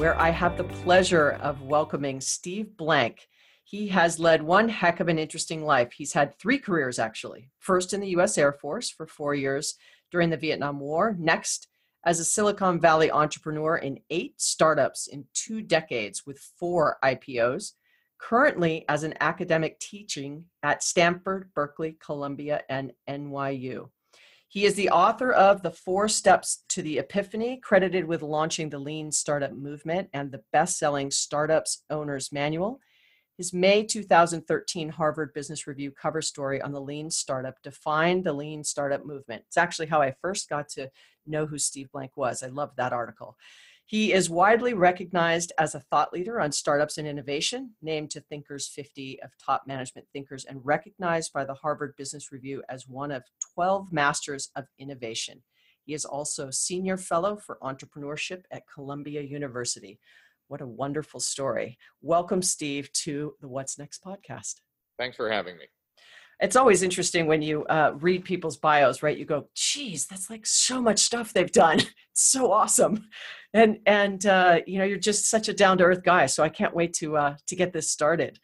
where I have the pleasure of welcoming Steve Blank. He has led one heck of an interesting life. He's had three careers, actually. First in the US Air Force for four years during the Vietnam War. Next, as a Silicon Valley entrepreneur in eight startups in two decades with four IPOs. Currently, as an academic teaching at Stanford, Berkeley, Columbia, and NYU. He is the author of The Four Steps to the Epiphany, credited with launching the Lean Startup Movement and the best selling Startups Owner's Manual. His May 2013 Harvard Business Review cover story on the Lean Startup defined the Lean Startup Movement. It's actually how I first got to know who Steve Blank was. I loved that article. He is widely recognized as a thought leader on startups and innovation, named to Thinkers 50 of top management thinkers, and recognized by the Harvard Business Review as one of 12 masters of innovation. He is also senior fellow for entrepreneurship at Columbia University. What a wonderful story. Welcome, Steve, to the What's Next podcast. Thanks for having me it's always interesting when you uh, read people's bios right you go geez that's like so much stuff they've done it's so awesome and and uh, you know you're just such a down to earth guy so i can't wait to uh, to get this started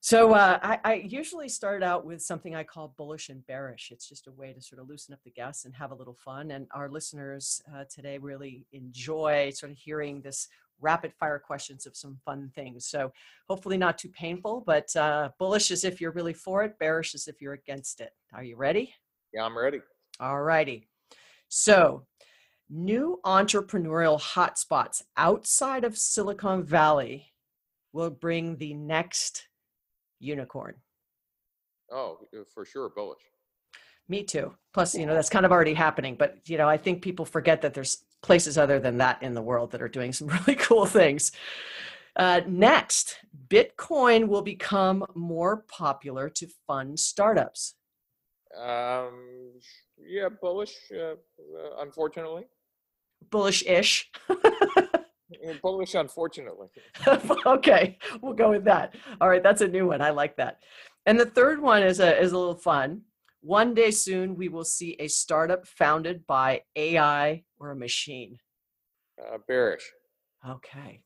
so uh, I, I, usually start out with something I call bullish and bearish. It's just a way to sort of loosen up the gas and have a little fun. And our listeners uh, today really enjoy sort of hearing this rapid fire questions of some fun things. So hopefully not too painful, but uh, bullish as if you're really for it, bearish as if you're against it. Are you ready? Yeah, I'm ready. All righty. So new entrepreneurial hotspots outside of Silicon Valley will bring the next unicorn. Oh, uh, for sure, bullish. Me too. Plus, you know, that's kind of already happening. But, you know, I think people forget that there's places other than that in the world that are doing some really cool things. Uh, next, Bitcoin will become more popular to fund startups. Um, yeah, bullish, uh, uh, unfortunately. Bullish ish. bullish, unfortunately. okay, we'll go with that. All right, that's a new one. I like that. And the third one is a, is a little fun. One day soon, we will see a startup founded by AI or a machine. Uh, bearish. Okay,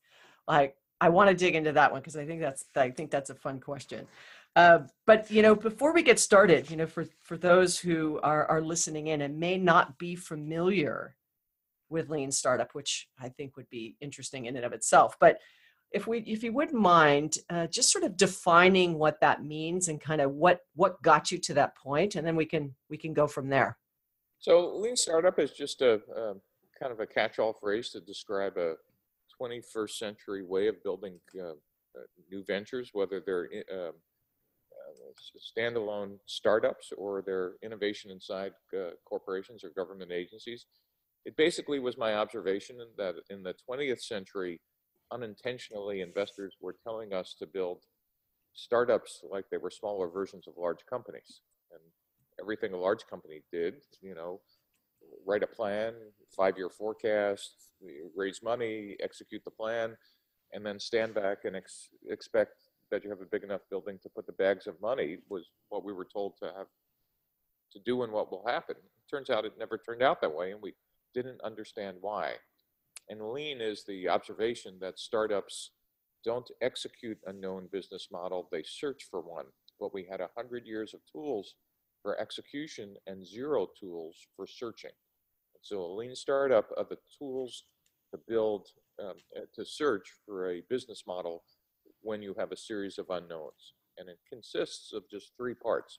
like I want to dig into that one because I think that's I think that's a fun question. Uh, but you know, before we get started, you know, for for those who are are listening in and may not be familiar with lean startup, which I think would be interesting in and of itself, but if we if you wouldn't mind uh, just sort of defining what that means and kind of what what got you to that point and then we can we can go from there. So lean startup is just a, a kind of a catch-all phrase to describe a 21st century way of building uh, uh, new ventures whether they're uh, uh, standalone startups or they're innovation inside uh, corporations or government agencies. It basically was my observation that in the 20th century unintentionally investors were telling us to build startups like they were smaller versions of large companies. And everything a large company did, you know, write a plan, five year forecast, raise money, execute the plan, and then stand back and ex- expect that you have a big enough building to put the bags of money was what we were told to have to do and what will happen. It turns out it never turned out that way, and we didn't understand why. And lean is the observation that startups don't execute a known business model, they search for one. But we had 100 years of tools for execution and zero tools for searching. So a lean startup are the tools to build, um, uh, to search for a business model when you have a series of unknowns. And it consists of just three parts.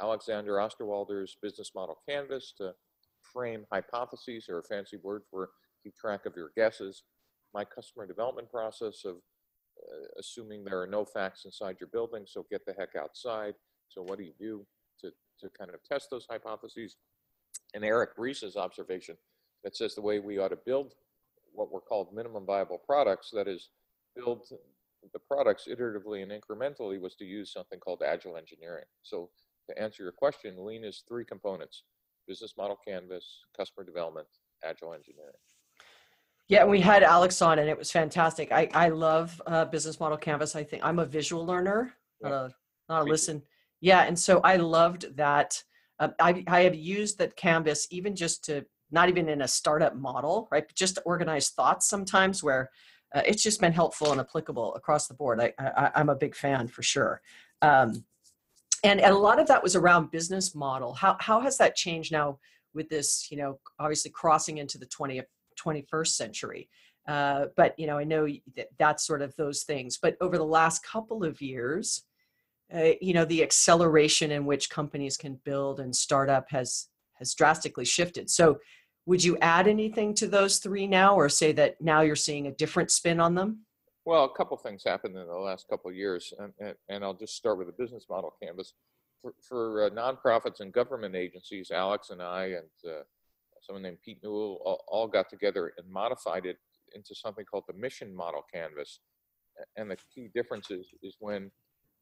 Alexander Osterwalder's business model canvas to frame hypotheses, or a fancy word for keep track of your guesses. My customer development process of uh, assuming there are no facts inside your building, so get the heck outside. So what do you do to, to kind of test those hypotheses? And Eric Ries's observation that says the way we ought to build what were called minimum viable products, that is, build the products iteratively and incrementally, was to use something called agile engineering. So to answer your question, lean is three components business model canvas, customer development, agile engineering. Yeah, we had Alex on, and it was fantastic. I I love uh, business model canvas. I think I'm a visual learner, not a not a listen. Yeah, and so I loved that Um, I, I have used that canvas even just to not even in a startup model, right? But just to organize thoughts sometimes where uh, it's just been helpful and applicable across the board. I, I, am a big fan for sure. Um, and, and a lot of that was around business model. How, how has that changed now with this, you know, obviously crossing into the 20th, 21st century? Uh, but, you know, I know that that's sort of those things. But over the last couple of years, uh, you know, the acceleration in which companies can build and start up has has drastically shifted. So would you add anything to those three now, or say that now you're seeing a different spin on them? Well, a couple things happened in the last couple of years, and, and, I'll just start with the business model canvas. For, for uh, nonprofits and government agencies, Alex and I and uh, someone named Pete Newell all, all, got together and modified it into something called the mission model canvas. And the key difference is, is when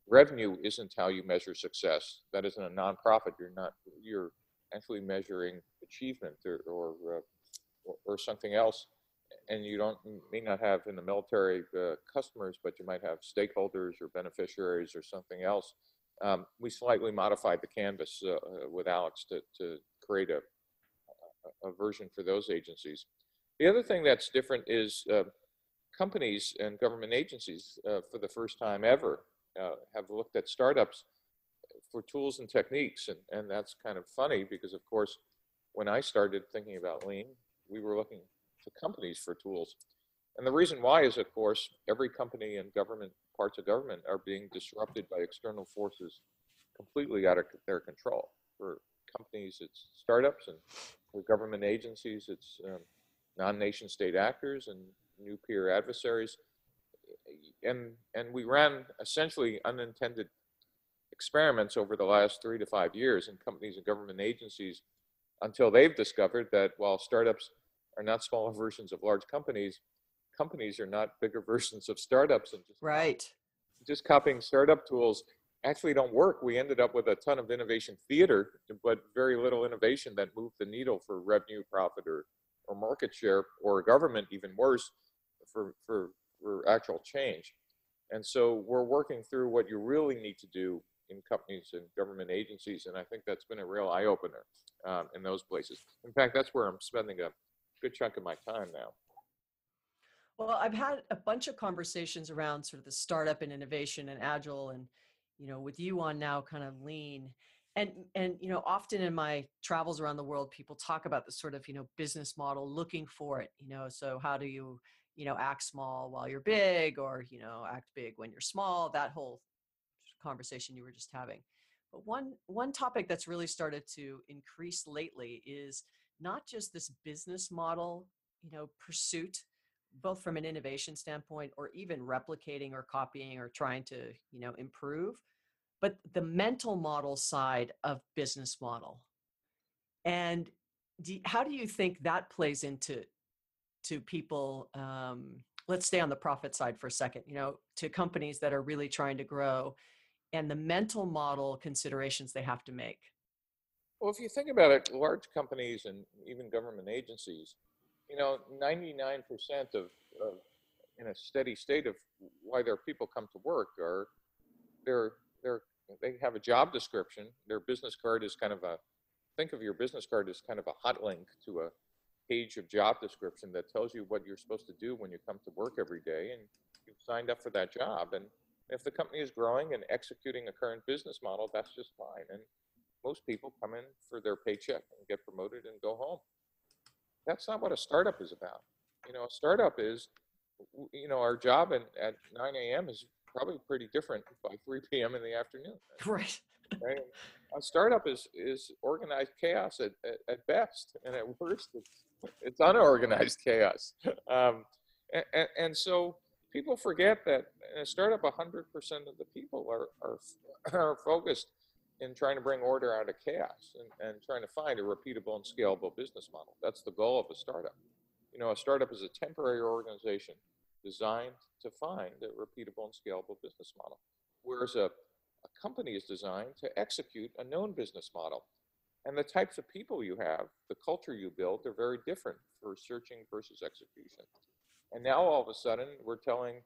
revenue isn't how you measure success. That isn't a nonprofit. You're not. You're actually measuring achievement or or, uh, or, or something else and you don't may not have in the military uh, customers, but you might have stakeholders or beneficiaries or something else. Um, we slightly modified the canvas uh, uh with Alex to, to create a, a, version for those agencies. The other thing that's different is uh, companies and government agencies, uh, for the first time ever, uh, have looked at startups for tools and techniques. And, and that's kind of funny because, of course, when I started thinking about lean, we were looking to companies for tools. And the reason why is, of course, every company and government, parts of government are being disrupted by external forces completely out of their control. For companies, it's startups, and for government agencies, it's um, non-nation state actors and new peer adversaries. And, and we ran essentially unintended experiments over the last three to five years in companies and government agencies until they've discovered that while startups are not smaller versions of large companies, companies are not bigger versions of startups and just right. Just copying startup tools actually don't work. We ended up with a ton of innovation theater, but very little innovation that moved the needle for revenue, profit, or, or market share, or government, even worse, for, for, for actual change. And so we're working through what you really need to do in companies and government agencies, and I think that's been a real eye opener um, in those places. In fact, that's where I'm spending a good chunk of my time now. Well, I've had a bunch of conversations around sort of the startup and innovation and agile and you know with you on now kind of lean and and you know often in my travels around the world people talk about the sort of you know business model looking for it you know so how do you you know act small while you're big or you know act big when you're small that whole conversation you were just having. But one one topic that's really started to increase lately is not just this business model, you know, pursuit, both from an innovation standpoint or even replicating or copying or trying to, you know, improve, but the mental model side of business model. And do, how do you think that plays into to people? Um, let's stay on the profit side for a second. You know, to companies that are really trying to grow, and the mental model considerations they have to make. Well, if you think about it, large companies and even government agencies, you know, 99% of, of in a steady state of why their people come to work are they're they're they have a job description. Their business card is kind of a think of your business card as kind of a hot link to a page of job description that tells you what you're supposed to do when you come to work every day and you've signed up for that job and if the company is growing and executing a current business model that's just fine and most people come in for their paycheck and get promoted and go home. That's not what a startup is about. You know, a startup is, you know, our job in, at 9 a.m. is probably pretty different by 3 p.m. in the afternoon. Right. right? A startup is is organized chaos at, at, at best, and at worst, it's, it's unorganized chaos. Um, and, and, so people forget that in a startup, 100% of the people are, are, are focused in trying to bring order out of chaos and, and trying to find a repeatable and scalable business model. That's the goal of a startup. You know, a startup is a temporary organization designed to find a repeatable and scalable business model, whereas a, a company is designed to execute a known business model. And the types of people you have, the culture you build, are very different for searching versus execution. And now all of a sudden, we're telling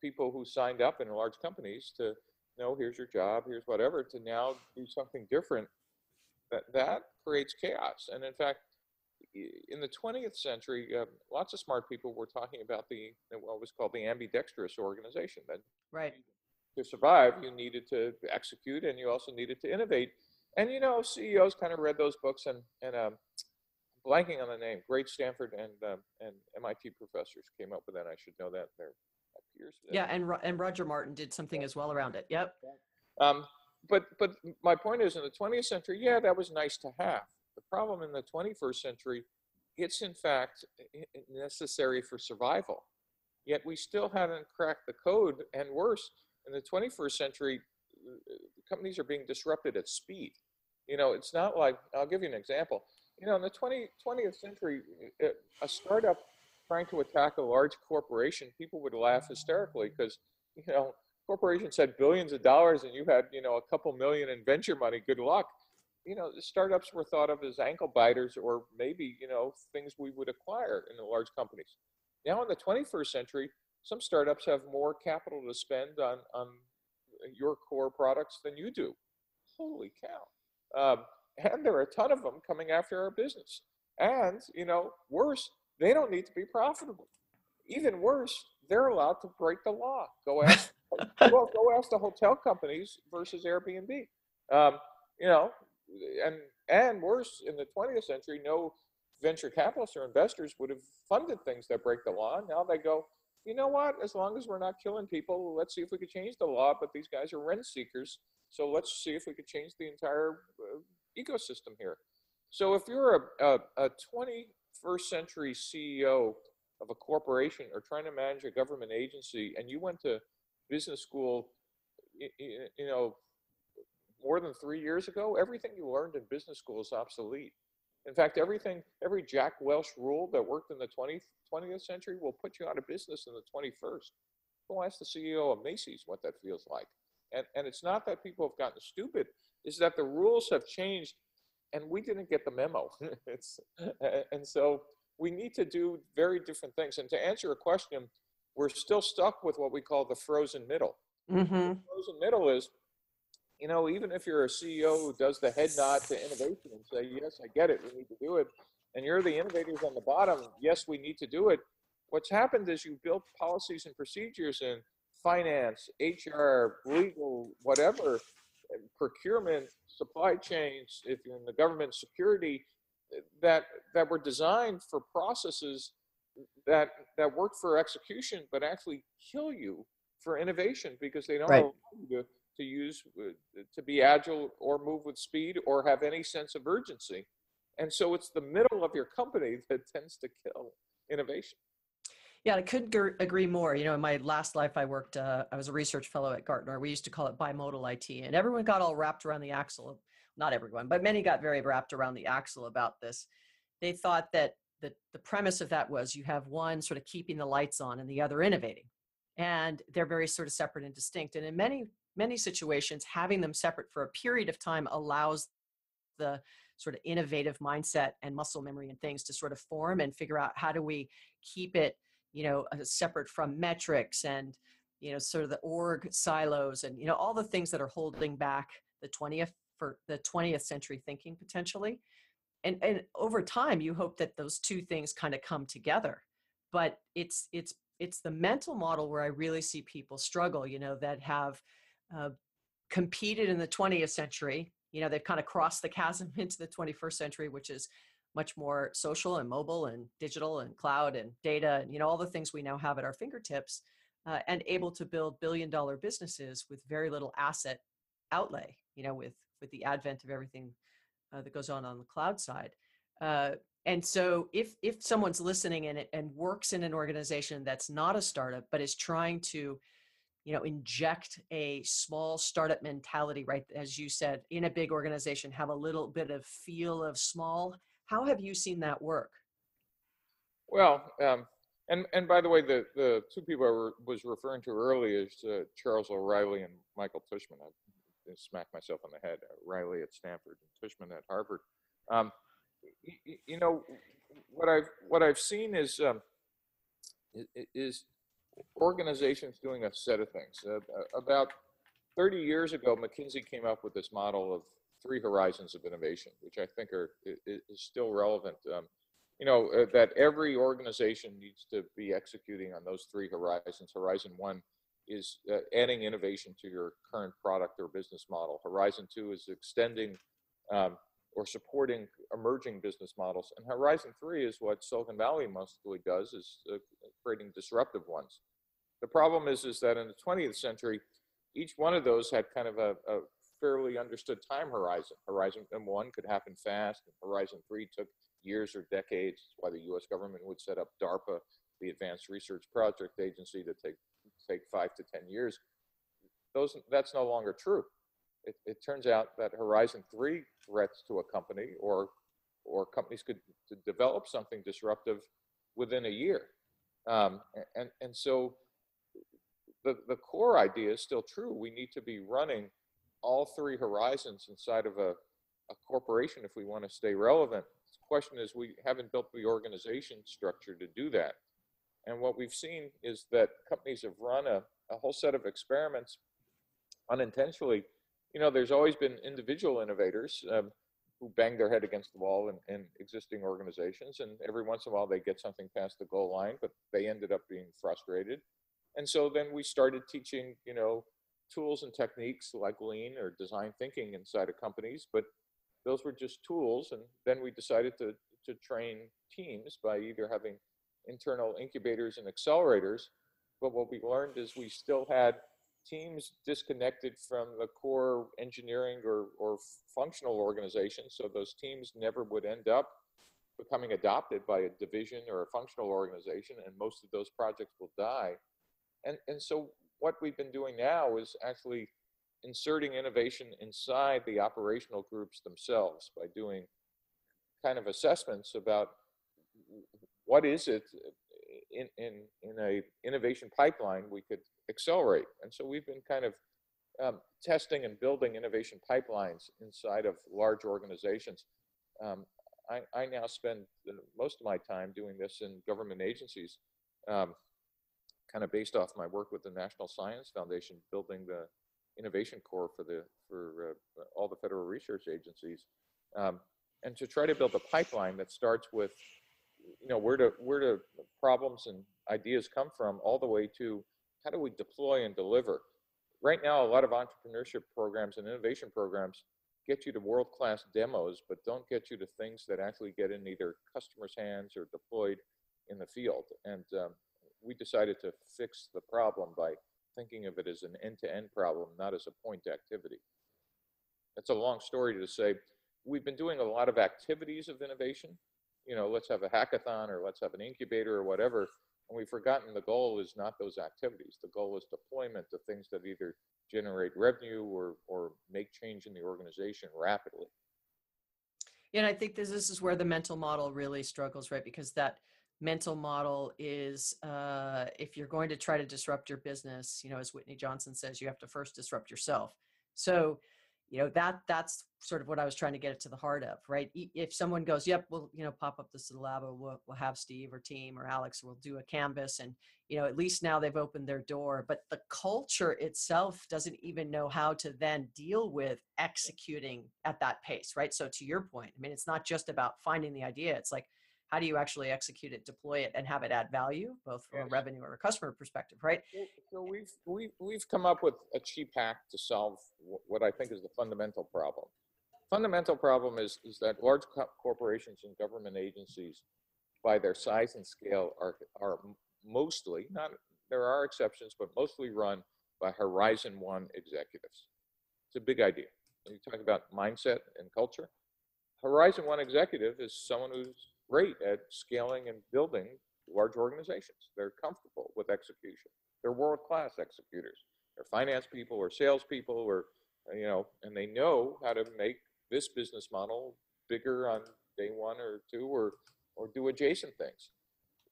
people who signed up in large companies to no, here's your job, here's whatever, to now do something different that that creates chaos. And in fact, in the 20th century, uh, lots of smart people were talking about the what was called the ambidextrous organization. That right to survive, you needed to execute, and you also needed to innovate. And you know, CEOs kind of read those books, and and um, blanking on the name, great Stanford and um, and MIT professors came up with that. I should know that. They're peers. Yeah, and and Roger Martin did something as well around it. Yep. Um, but but my point is, in the 20th century, yeah, that was nice to have. The problem in the 21st century, it's in fact necessary for survival. Yet we still haven't cracked the code, and worse, in the 21st century, uh, uh, companies are being disrupted at speed. You know, it's not like I'll give you an example. You know, in the 20, 20th century, uh, a startup trying to attack a large corporation, people would laugh hysterically because you know corporations had billions of dollars and you had you know a couple million in venture money. Good luck. You know, the startups were thought of as ankle biters or maybe you know things we would acquire in the large companies. Now in the 21st century, some startups have more capital to spend on on your core products than you do. Holy cow! Um, and there are a ton of them coming after our business. And you know, worse, they don't need to be profitable. Even worse, they're allowed to break the law. Go ask, well, go ask the hotel companies versus Airbnb. Um, you know, and and worse, in the 20th century, no venture capitalists or investors would have funded things that break the law. Now they go, you know what? As long as we're not killing people, let's see if we could change the law. But these guys are rent seekers, so let's see if we could change the entire uh, ecosystem here. So if you're a, a, a 21st century CEO of a corporation or trying to manage a government agency, and you went to business school, you, you know, more than three years ago, everything you learned in business school is obsolete. In fact, everything, every Jack Welch rule that worked in the 20th, 20th century will put you out of business in the 21st. Go ask the CEO of Macy's what that feels like. And, and it's not that people have gotten stupid, is that the rules have changed and we didn't get the memo. it's, and so we need to do very different things. And to answer your question, we're still stuck with what we call the frozen middle. Mm-hmm. The frozen middle is, you know, even if you're a CEO who does the head nod to innovation and say, yes, I get it, we need to do it, and you're the innovators on the bottom, yes, we need to do it. What's happened is you built policies and procedures in finance, HR, legal, whatever, procurement, supply chains, if you're in the government security, that that were designed for processes that that work for execution, but actually kill you for innovation because they don't right. allow you to, to use uh, to be agile or move with speed or have any sense of urgency. And so it's the middle of your company that tends to kill innovation. Yeah, I could g- agree more. You know, in my last life, I worked, uh, I was a research fellow at Gartner. We used to call it bimodal IT, and everyone got all wrapped around the axle. Not everyone, but many got very wrapped around the axle about this. They thought that the, the premise of that was you have one sort of keeping the lights on and the other innovating. And they're very sort of separate and distinct. And in many, many situations, having them separate for a period of time allows the sort of innovative mindset and muscle memory and things to sort of form and figure out how do we keep it you know uh, separate from metrics and you know sort of the org silos and you know all the things that are holding back the 20th for the 20th century thinking potentially. And and over time you hope that those two things kind of come together. But it's it's it's the mental model where i really see people struggle you know that have uh, competed in the 20th century. You know they've kind of crossed the chasm into the 21st century which is much more social and mobile and digital and cloud and data and you know all the things we now have at our fingertips uh, and able to build billion dollar businesses with very little asset outlay you know with with the advent of everything uh, that goes on on the cloud side. Uh, and so if if someone's listening and and works in an organization that's not a startup but is trying to you know inject a small startup mentality right as you said in a big organization have a little bit of feel of small how have you seen that work? Well, um, and and by the way, the the two people I was referring to earlier is uh, Charles O'Reilly and Michael Tushman. I, smacked myself on the head. O'Reilly at Stanford and Tushman at Harvard. Um, you, you, know what I've what I've seen is um, is organizations doing a set of things. Uh, about 30 years ago, McKinsey came up with this model of three horizons of innovation, which I think are is, still relevant. Um, you know uh, that every organization needs to be executing on those three horizons. Horizon one is uh, adding innovation to your current product or business model. Horizon two is extending um, or supporting emerging business models. And Horizon three is what Silicon Valley mostly does, is uh, creating disruptive ones. The problem is, is that in the 20th century, each one of those had kind of a, a fairly understood time horizon. Horizon one could happen fast, Horizon three took years or decades. That's why the U.S. government would set up DARPA, the Advanced Research Project Agency, to take take five to ten years. Those that's no longer true. It, it turns out that Horizon three threats to a company or or companies could develop something disruptive within a year. Um, and and so the the core idea is still true. We need to be running all three horizons inside of a, a corporation if we want to stay relevant. The question is we haven't built the organization structure to do that. And what we've seen is that companies have run a, a whole set of experiments unintentionally. You know, there's always been individual innovators um, who bang their head against the wall in, in existing organizations, and every once in a while they get something past the goal line, but they ended up being frustrated. And so then we started teaching, you know, tools and techniques like lean or design thinking inside of companies, but those were just tools. And then we decided to, to train teams by either having internal incubators and accelerators. But what we learned is we still had teams disconnected from the core engineering or, or functional organization. So those teams never would end up becoming adopted by a division or a functional organization, and most of those projects will die. And, and so what we've been doing now is actually inserting innovation inside the operational groups themselves by doing kind of assessments about what is it in, in, in a innovation pipeline we could accelerate. And so we've been kind of um, testing and building innovation pipelines inside of large organizations. Um, I, I, now spend most of my time doing this in government agencies. Um, kind of based off my work with the National Science Foundation, building the innovation core for the for uh, all the federal research agencies, um, and to try to build a pipeline that starts with, you know, where do where do problems and ideas come from, all the way to how do we deploy and deliver. Right now, a lot of entrepreneurship programs and innovation programs get you to world-class demos, but don't get you to things that actually get in either customers' hands or deployed in the field. And um, we decided to fix the problem by thinking of it as an end-to-end problem, not as a point activity. That's a long story to say. We've been doing a lot of activities of innovation. You know, let's have a hackathon or let's have an incubator or whatever. And we've forgotten the goal is not those activities. The goal is deployment of things that either generate revenue or, or make change in the organization rapidly. Yeah, and I think this, this is where the mental model really struggles, right? Because that mental model is uh, if you're going to try to disrupt your business, you know, as Whitney Johnson says, you have to first disrupt yourself. So, you know, that that's sort of what I was trying to get it to the heart of, right? If someone goes, "Yep, we'll you know pop up this lab, we'll, we'll have Steve or team or Alex, we'll do a canvas," and you know, at least now they've opened their door. But the culture itself doesn't even know how to then deal with executing at that pace, right? So to your point, I mean, it's not just about finding the idea; it's like how do you actually execute it, deploy it, and have it add value, both from yes. a revenue or a customer perspective, right? So we've we've we've come up with a cheap hack to solve what I think is the fundamental problem. Fundamental problem is is that large corporations and government agencies, by their size and scale, are are mostly not there are exceptions, but mostly run by Horizon One executives. It's a big idea. When you talk about mindset and culture, Horizon One executive is someone who's great at scaling and building large organizations. They're comfortable with execution. They're world-class executors. They're finance people or salespeople or, you know, and they know how to make this business model bigger on day one or two or, or do adjacent things.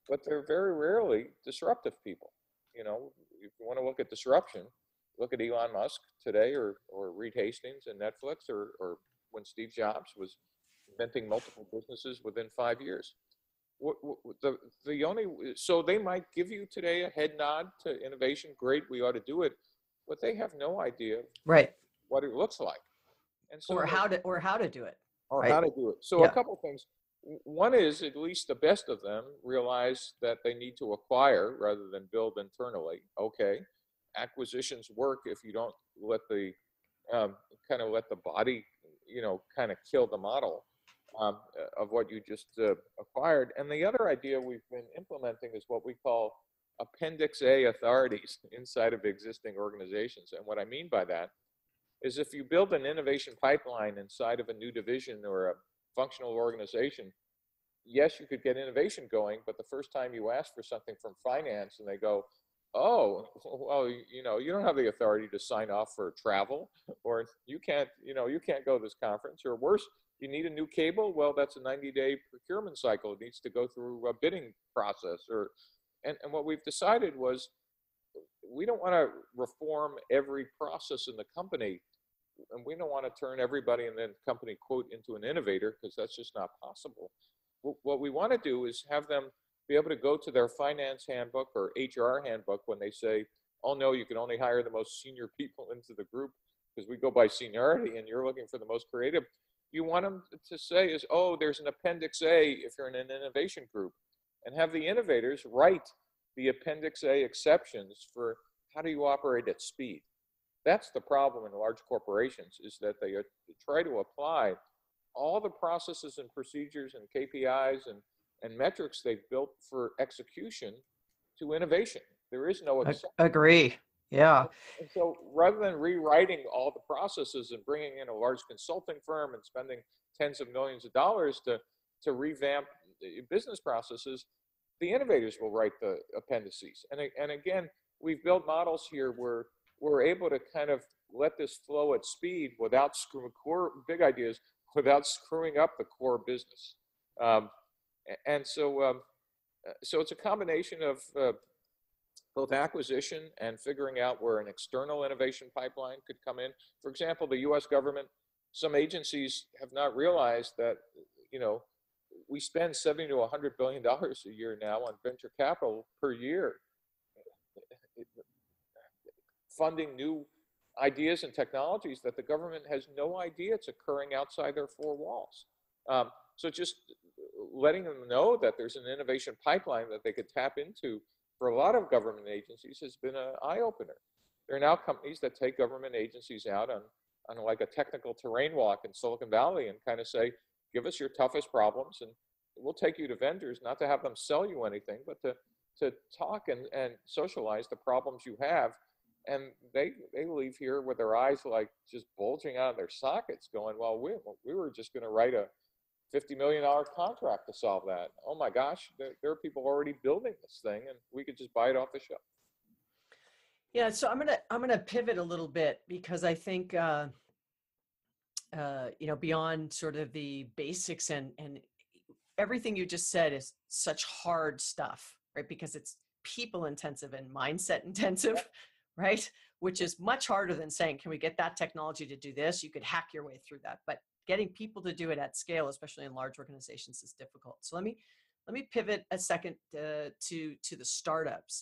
But they're very rarely disruptive people. You know, if you want to look at disruption, look at Elon Musk today or, or Reed Hastings and Netflix or, or when Steve Jobs was inventing multiple businesses within five years. The, the only, so they might give you today a head nod to innovation. Great, we ought to do it. But they have no idea right. what it looks like. And so or how to or how to do it. Or right? how to do it. So yeah. a couple things. One is at least the best of them realize that they need to acquire rather than build internally. Okay, acquisitions work if you don't let the um, kind of let the body, you know, kind of kill the model um, of what you just uh, acquired. And the other idea we've been implementing is what we call Appendix A authorities inside of existing organizations. And what I mean by that is if you build an innovation pipeline inside of a new division or a functional organization, yes, you could get innovation going, but the first time you ask for something from finance and they go, oh, well, you know, you don't have the authority to sign off for travel, or you can't, you know, you can't go to this conference, or worse, you need a new cable. Well, that's a 90-day procurement cycle. It needs to go through a bidding process, or, and, and what we've decided was, we don't want to reform every process in the company and we don't want to turn everybody in the company quote into an innovator because that's just not possible what we want to do is have them be able to go to their finance handbook or hr handbook when they say oh no you can only hire the most senior people into the group because we go by seniority and you're looking for the most creative you want them to say is oh there's an appendix a if you're in an innovation group and have the innovators write the appendix a exceptions for how do you operate at speed that's the problem in large corporations is that they uh, try to apply all the processes and procedures and KPIs and, and metrics they've built for execution to innovation. There is no exception. agree. Yeah. And so rather than rewriting all the processes and bringing in a large consulting firm and spending tens of millions of dollars to, to revamp business processes, the innovators will write the appendices. And, and again, we've built models here where we're able to kind of let this flow at speed without screwing core big ideas without screwing up the core business. Um, and so, um, uh, so it's a combination of uh, both acquisition and figuring out where an external innovation pipeline could come in. For example, the U.S. government, some agencies have not realized that, you know, we spend 70 to 100 billion dollars a year now on venture capital per year funding new ideas and technologies that the government has no idea it's occurring outside their four walls. Um, so just letting them know that there's an innovation pipeline that they could tap into for a lot of government agencies has been an eye opener. There are now companies that take government agencies out on, on like a technical terrain walk in Silicon Valley and kind of say, give us your toughest problems and we'll take you to vendors, not to have them sell you anything, but to, to talk and, and socialize the problems you have and they they leave here with their eyes like just bulging out of their sockets going well we, we were just going to write a 50 million dollar contract to solve that oh my gosh there, there, are people already building this thing and we could just buy it off the shelf yeah so i'm gonna i'm gonna pivot a little bit because i think uh, uh, you know beyond sort of the basics and and everything you just said is such hard stuff right because it's people intensive and mindset intensive right? Which is much harder than saying, can we get that technology to do this? You could hack your way through that. But getting people to do it at scale, especially in large organizations, is difficult. So let me let me pivot a second uh, to to the startups.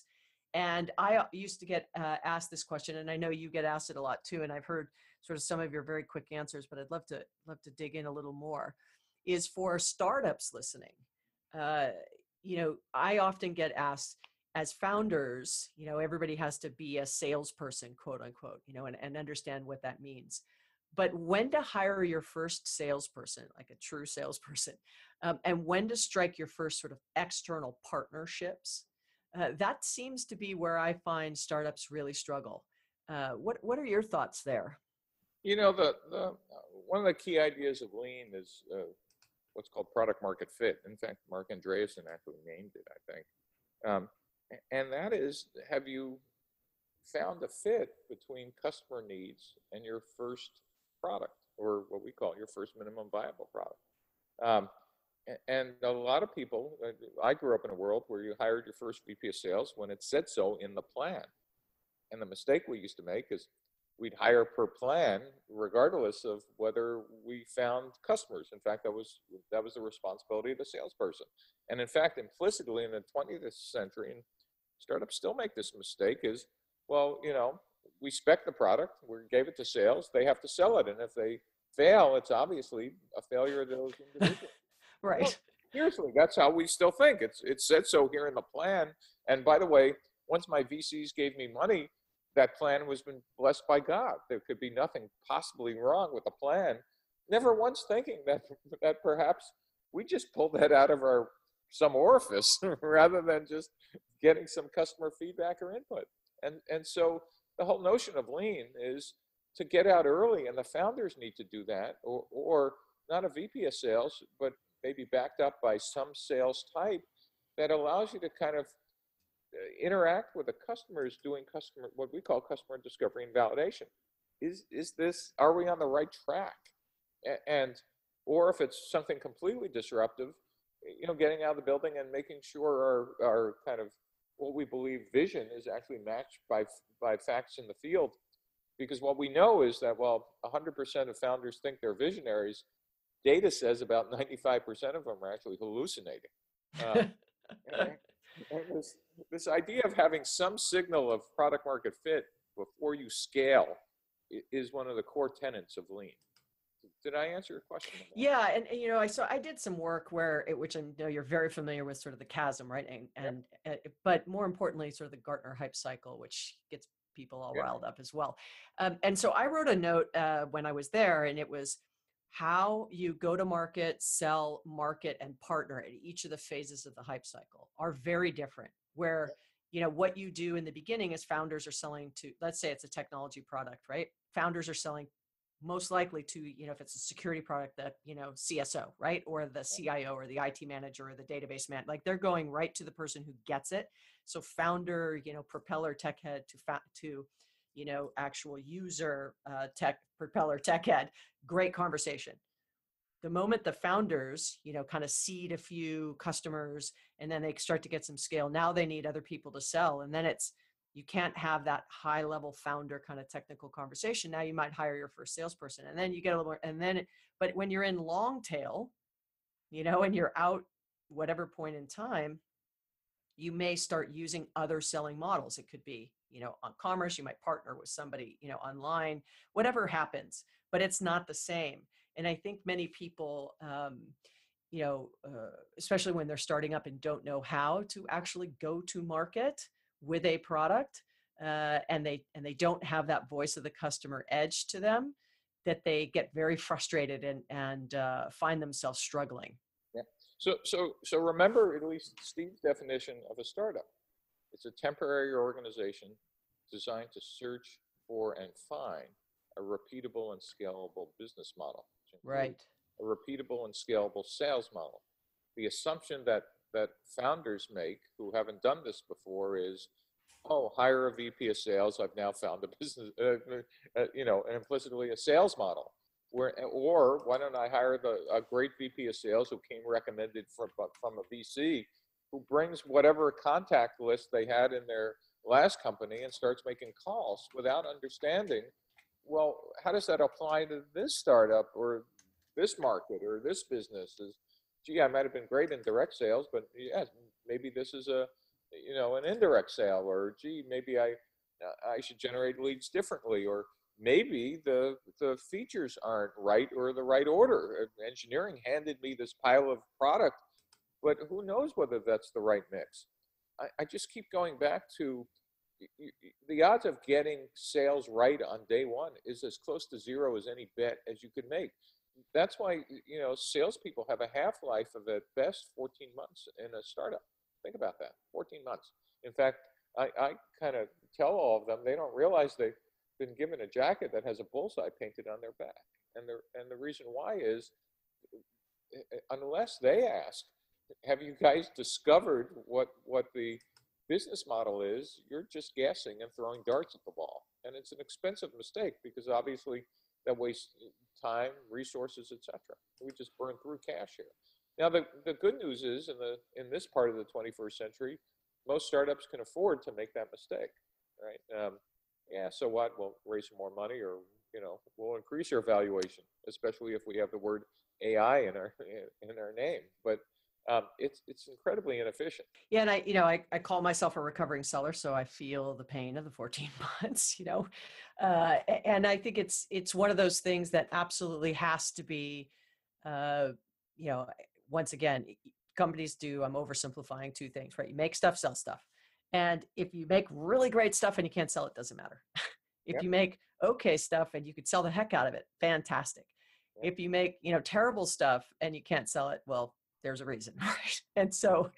And I uh, used to get uh, asked this question, and I know you get asked it a lot too. And I've heard sort of some of your very quick answers, but I'd love to love to dig in a little more. Is for startups listening. Uh, you know, I often get asked, as founders, you know, everybody has to be a salesperson, quote unquote, you know, and, and understand what that means. But when to hire your first salesperson, like a true salesperson, um, and when to strike your first sort of external partnerships, uh, that seems to be where I find startups really struggle. Uh, what what are your thoughts there? You know, the, the one of the key ideas of lean is uh, what's called product market fit. In fact, Marc Andreessen actually named it. I think. Um, and that is have you found a fit between customer needs and your first product or what we call your first minimum viable product. Um, and a lot of people uh, i grew up in a world where you hired your first vp of sales when it said so in the plan. And the mistake we used to make is we'd hire per plan regardless of whether we found customers. In fact that was that was the responsibility of the salesperson. And in fact implicitly in the 20th century and startups still make this mistake is, well, you know, we spec the product, we gave it to sales, they have to sell it. And if they fail, it's obviously a failure of those individuals. right. Well, seriously, that's how we still think. It's it said so here in the plan. And by the way, once my VCs gave me money, that plan was been blessed by God. There could be nothing possibly wrong with the plan. Never once thinking that that perhaps we just pulled that out of our some orifice rather than just getting some customer feedback or input. And and so the whole notion of lean is to get out early, and the founders need to do that, or or not a VP of sales, but maybe backed up by some sales type that allows you to kind of uh, interact with the customers doing customer what we call customer discovery and validation. Is is this are we on the right track? And or if it's something completely disruptive you know getting out of the building and making sure our our kind of what we believe vision is actually matched by by facts in the field. Because what we know is that while 100% of founders think they're visionaries. Data says about 95% of them are actually hallucinating. Uh, and, and this, this idea of having some signal of product market fit before you scale is one of the core tenets of lean did I answer your question? Yeah, and, and, you know, I so I did some work where it, which I know you're very familiar with, sort of the chasm, right? And and yep. uh, but more importantly, sort of the Gartner hype cycle, which gets people all yep. riled up as well. Um, and so I wrote a note uh, when I was there, and it was how you go to market, sell, market, and partner at each of the phases of the hype cycle are very different. Where yep. you know what you do in the beginning is founders are selling to, let's say it's a technology product, right? Founders are selling most likely to you know if it's a security product that you know cso right? Or the cio or the it manager or the database man like they're going right to the person who gets it. So founder you know propeller tech head to fa- to you know actual user uh, tech propeller tech head great conversation. The moment the founders you know kind of seed a few customers and then they start to get some scale now they need other people to sell. And then it's you can't have that high level founder kind of technical conversation. Now you might hire your first salesperson and then you get a little more and then but when you're in long tail you know and you're out whatever point in time you may start using other selling models. It could be you know on commerce you might partner with somebody you know online whatever happens but it's not the same. And i think many people um, you know uh, especially when they're starting up and don't know how to actually go to market with a product uh, and they and they don't have that voice of the customer edge to them that they get very frustrated and and uh, find themselves struggling. Yeah. So so so remember at least steve's definition of a startup. It's a temporary organization designed to search for and find a repeatable and scalable business model right. a repeatable and scalable sales model. The assumption that that founders make who haven't done this before is, oh, hire a VP of sales. I've now found a business, uh, uh, you know, implicitly a sales model. Where, or why don't I hire the, a great VP of sales who came recommended from, from a VC who brings whatever contact list they had in their last company and starts making calls without understanding, well, how does that apply to this startup or this market or this business? Is gee, I might have been great in direct sales, but yeah, maybe this is a, you know, an indirect sale, or gee, maybe I, I should generate leads differently, or maybe the the features aren't right or the right order. Uh, engineering handed me this pile of product, but who knows whether that's the right mix? I, I just keep going back to the odds of getting sales right on day one is as close to zero as any bet as you could make that's why you know salespeople have a half life of at best 14 months in a startup. Think about that, 14 months. In fact, I, I kind of tell all of them they don't realize they've been given a jacket that has a bullseye painted on their back, and the and the reason why is eh, eh, unless they ask, have you guys discovered what what the business model is? You're just guessing and throwing darts at the ball, and it's an expensive mistake because obviously that wastes time, resources, etc. We just burn through cash here. Now, the, the good news is in the in this part of the 21st century, most startups can afford to make that mistake, right? Um, yeah, so what? We'll raise more money, or you know, we'll increase your valuation, especially if we have the word AI in our in our name. But um, it's it's incredibly inefficient. Yeah, and I, you know, I, I call myself a recovering seller, so I feel the pain of the 14 months, you know, uh, and I think it's it's one of those things that absolutely has to be, uh, you know, once again, companies do. I'm oversimplifying two things, right? You make stuff, sell stuff, and if you make really great stuff and you can't sell it, doesn't matter. if yep. you make okay stuff and you could sell the heck out of it, fantastic. Yep. If you make you know terrible stuff and you can't sell it, well, there's a reason, right? And so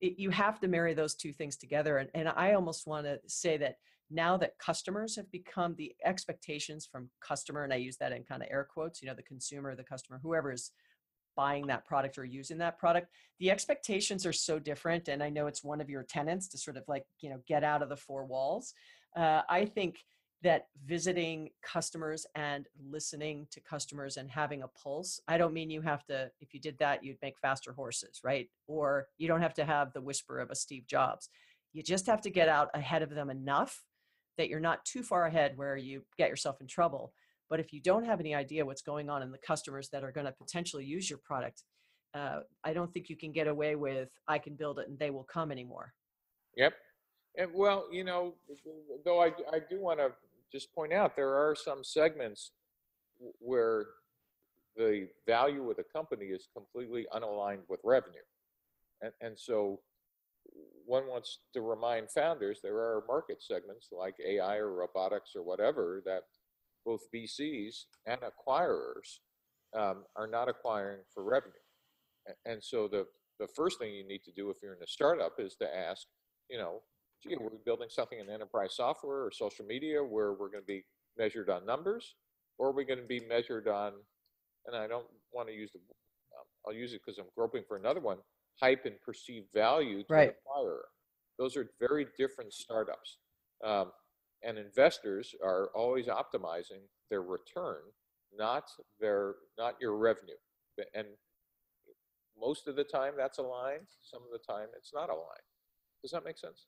it, you have to marry those two things together. And, and I almost want to say that now that customers have become the expectations from customer, and I use that in kind of air quotes, you know, the consumer, the customer, whoever is buying that product or using that product the expectations are so different and i know it's one of your tenants to sort of like you know get out of the four walls uh, i think that visiting customers and listening to customers and having a pulse i don't mean you have to if you did that you'd make faster horses right? Or you don't have to have the whisper of a steve jobs. You just have to get out ahead of them enough that you're not too far ahead where you get yourself in trouble. But if you don't have any idea what's going on in the customers that are going to potentially use your product uh, i don't think you can get away with i can build it and they will come anymore. Yep. And well you know though i, I do want to just point out there are some segments where the value of the company is completely unaligned with revenue. And, and so one wants to remind founders there are market segments like AI or robotics or whatever that both VCs and acquirers um, are not acquiring for revenue. And so the, the first thing you need to do if you're in a startup is to ask, you know, gee, are we building something in enterprise software or social media where we're going to be measured on numbers, or are we going to be measured on, and I don't want to use the, um, I'll use it because I'm groping for another one, hype and perceived value to right. the acquirer. Those are very different startups. Um, and investors are always optimizing their return, not their not your revenue. And most of the time that's aligned. Some of the time it's not aligned. Does that make sense?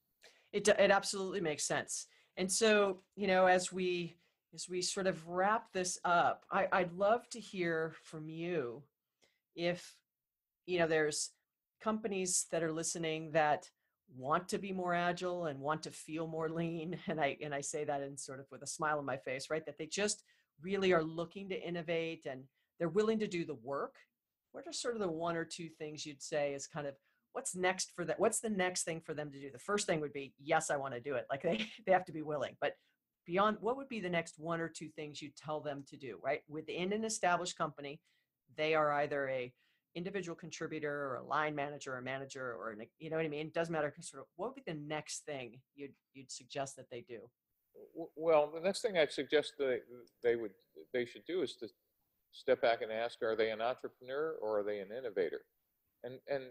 It it absolutely makes sense. And so, you know, as we as we sort of wrap this up, I, I'd love to hear from you if you know there's companies that are listening that want to be more agile and want to feel more lean and i and i say that in sort of with a smile on my face right that they just really are looking to innovate and they're willing to do the work what are sort of the one or two things you'd say is kind of what's next for that what's the next thing for them to do? The first thing would be yes i want to do it. Like they they have to be willing. But beyond what would be the next one or two things you tell them to do right? Within an established company they are either a individual contributor or a line manager or manager or an, you know what i mean? It doesn't matter sort of what would be the next thing you'd you'd suggest that they do? Well the next thing i'd suggest that they would they should do is to step back and ask are they an entrepreneur or are they an innovator? And and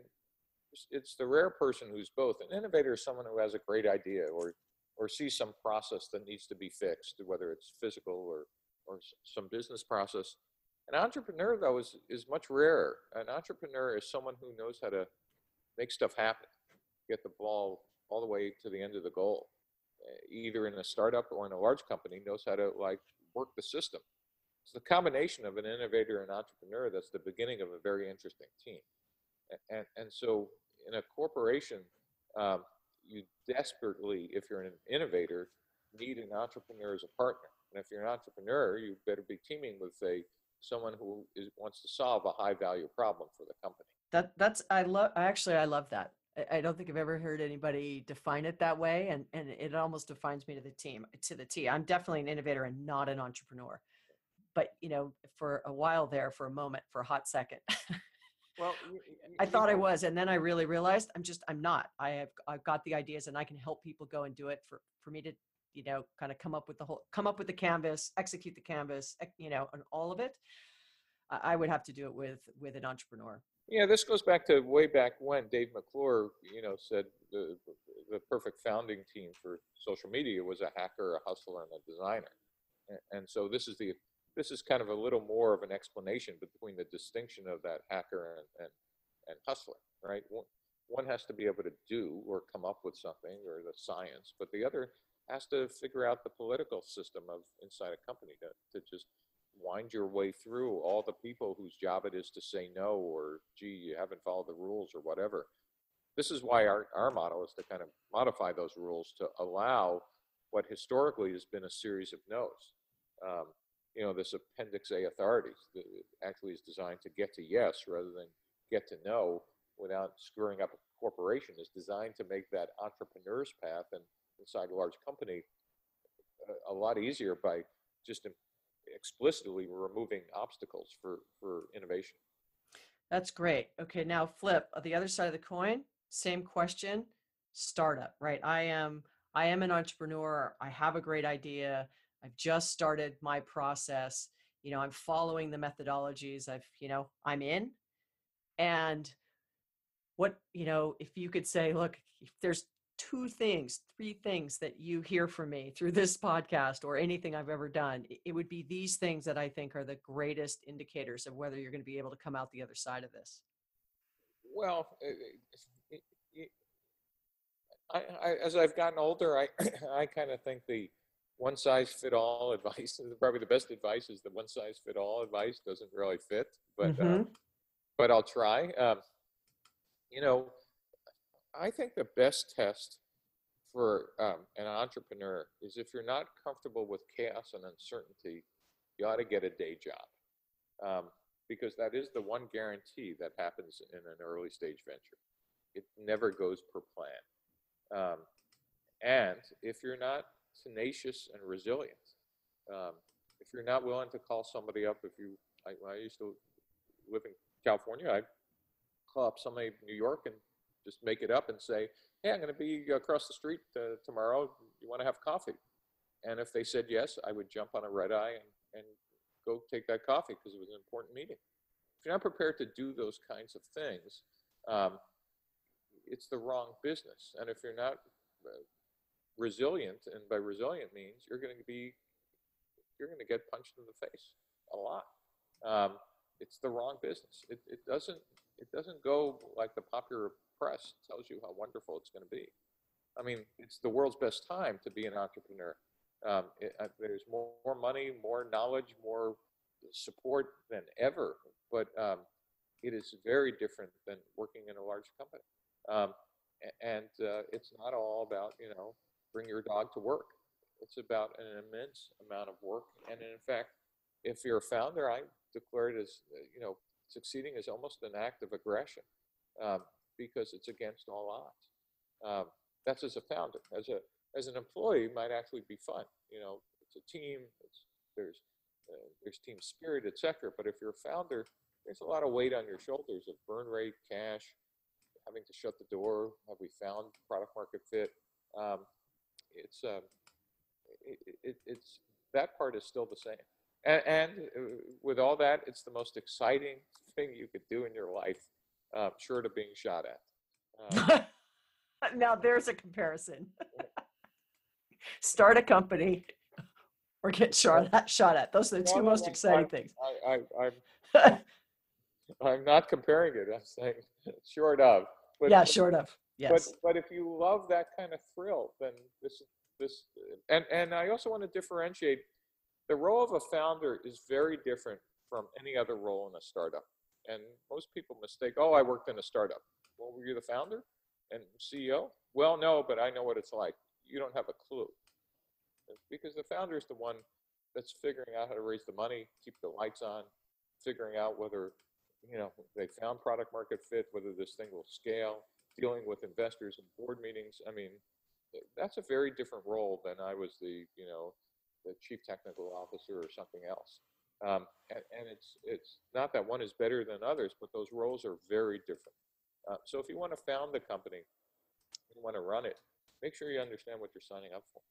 it's the rare person who's both. An innovator is someone who has a great idea or or sees some process that needs to be fixed, whether it's physical or or some business process. An entrepreneur, though, is, is much rarer. An entrepreneur is someone who knows how to make stuff happen, get the ball all the way to the end of the goal. Eh, either in a startup or in a large company, knows how to like work the system. It's the combination of an innovator and entrepreneur that's the beginning of a very interesting team. And, and so in a corporation, um, you desperately, if you're an innovator, need an entrepreneur as a partner. And if you're an entrepreneur, you better be teaming with a someone who is, wants to solve a high value problem for the company. That that's I love. Actually, I love that. I, I don't think I've ever heard anybody define it that way, and and it almost defines me to the team to the T. I'm definitely an innovator and not an entrepreneur. But you know, for a while there, for a moment, for a hot second. Well, I thought I was, and then I really realized I'm just I'm not. I have I've got the ideas, and I can help people go and do it. For for me to you know kind of come up with the whole come up with the canvas, execute the canvas, you know, and all of it. I would have to do it with with an entrepreneur. Yeah, this goes back to way back when Dave McClure, you know, said the the perfect founding team for social media was a hacker, a hustler, and a designer. And so this is the this is kind of a little more of an explanation between the distinction of that hacker and, and, and hustler, right? One, has to be able to do or come up with something or the science, but the other has to figure out the political system of inside a company to, to just wind your way through all the people whose job it is to say no or gee you haven't followed the rules or whatever this is why our, our model is to kind of modify those rules to allow what historically has been a series of no's um, you know this appendix a authorities that actually is designed to get to yes rather than get to no without screwing up a corporation is designed to make that entrepreneur's path and inside a large company a, a lot easier by just explicitly removing obstacles for for innovation. That's great. Okay now flip. Uh, the other side of the coin same question startup right? I am i am an entrepreneur. I have a great idea i've just started my process you know i'm following the methodologies i've you know i'm in and what you know if you could say look if there's two things, three things that you hear from me through this podcast or anything I've ever done, it would be these things that I think are the greatest indicators of whether you're going to be able to come out the other side of this. Well, it, it, I, I, as I've gotten older, I, I kind of think the one size fit all advice probably the best advice is the one size fit all advice doesn't really fit, but, mm-hmm. uh, but I'll try. Um, you know, I think the best test for um, an entrepreneur is if you're not comfortable with chaos and uncertainty, you ought to get a day job. Um, because that is the one guarantee that happens in an early stage venture. It never goes per plan. Um, and if you're not tenacious and resilient, um, if you're not willing to call somebody up, if you, I, I used to live in California, I'd call up somebody in New York and just make it up and say, hey, I'm going to be across the street uh, tomorrow. You want to have coffee? And if they said yes, I would jump on a red eye and, and go take that coffee because it was an important meeting. If you're not prepared to do those kinds of things, um, it's the wrong business. And if you're not uh, resilient, and by resilient means you're going to be, you're going to get punched in the face a lot. Um, it's the wrong business. It, it doesn't, it doesn't go like the popular press tells you how wonderful it's going to be. I mean, it's the world's best time to be an entrepreneur. Um, it, uh, there's more, more, money, more knowledge, more support than ever, but um, it is very different than working in a large company. Um, and uh, it's not all about, you know, bring your dog to work. It's about an immense amount of work. And in fact, if you're a founder, I declare it as, you know, succeeding is almost an act of aggression. Um, because it's against all odds. Um, that's as a founder. As a as an employee, might actually be fun. You know, it's a team. It's, there's uh, there's team spirit, etc. But if you're a founder, there's a lot of weight on your shoulders of burn rate, cash, having to shut the door. Have we found product market fit? Um, it's um, it, it, it's that part is still the same. And, and, uh, with all that, it's the most exciting thing you could do in your life uh, short of being shot at. Um, now there's a comparison. Start a company or get shot at. Shot at. Those are the two no, most no, exciting I, things. I, I, I'm, I'm not comparing it. I'm saying short of. But, yeah, short of. Yes. But but if you love that kind of thrill, then this this and and I also want to differentiate. The role of a founder is very different from any other role in a startup. And most people mistake, oh, I worked in a startup. Well, were you the founder and CEO? Well, no, but I know what it's like. You don't have a clue. Because the founder is the one that's figuring out how to raise the money, keep the lights on, figuring out whether, you know, they found product market fit, whether this thing will scale, dealing with investors and board meetings. I mean, that's a very different role than I was the, you know, the chief technical officer or something else. Um, and, and, it's it's not that one is better than others, but those roles are very different. Uh, so if you want to found the company, you want to run it, make sure you understand what you're signing up for.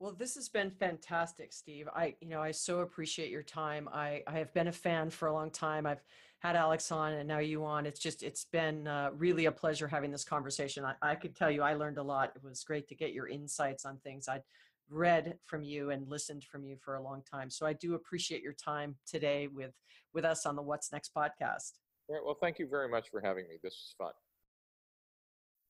Well, this has been fantastic, Steve. I, you know, I so appreciate your time. I, I have been a fan for a long time. I've had Alex on and now you on. It's just, it's been uh, really a pleasure having this conversation. I, I could tell you, I learned a lot. It was great to get your insights on things. I'd read from you and listened from you for a long time. So I do appreciate your time today with with us on the What's Next podcast. well, thank you very much for having me. This was fun.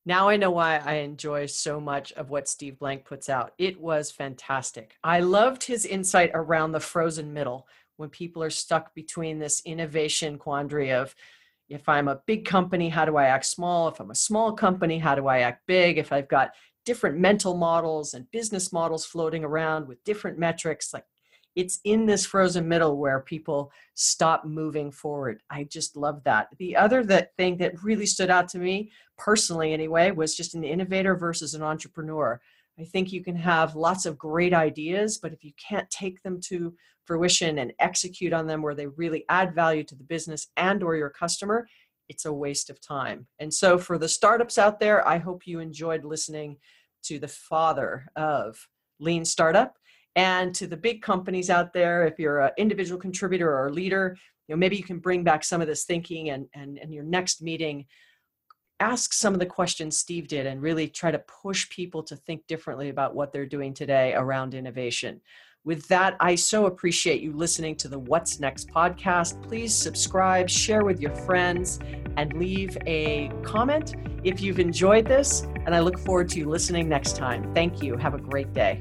Now I know why I enjoy so much of what Steve Blank puts out. It was fantastic. I loved his insight around the frozen middle when people are stuck between this innovation quandary of if I'm a big company, how do I act small? If I'm a small company, how do I act big? If I've got different mental models and business models floating around with different metrics, like it's in this frozen middle where people stop moving forward. I just love that. The other that thing that really stood out to me personally anyway was just an innovator versus an entrepreneur. I think you can have lots of great ideas, but if you can't take them to fruition and execute on them where they really add value to the business and or your customer, it's a waste of time. And so for the startups out there, I hope you enjoyed listening to the father of lean startup and to the big companies out there if you're an individual contributor or a leader you know maybe you can bring back some of this thinking and and, and your next meeting ask some of the questions Steve did and really try to push people to think differently about what they're doing today around innovation. With that, I so appreciate you listening to the What's Next podcast. Please subscribe, share with your friends, and leave a comment if you've enjoyed this. And I look forward to you listening next time. Thank you. Have a great day.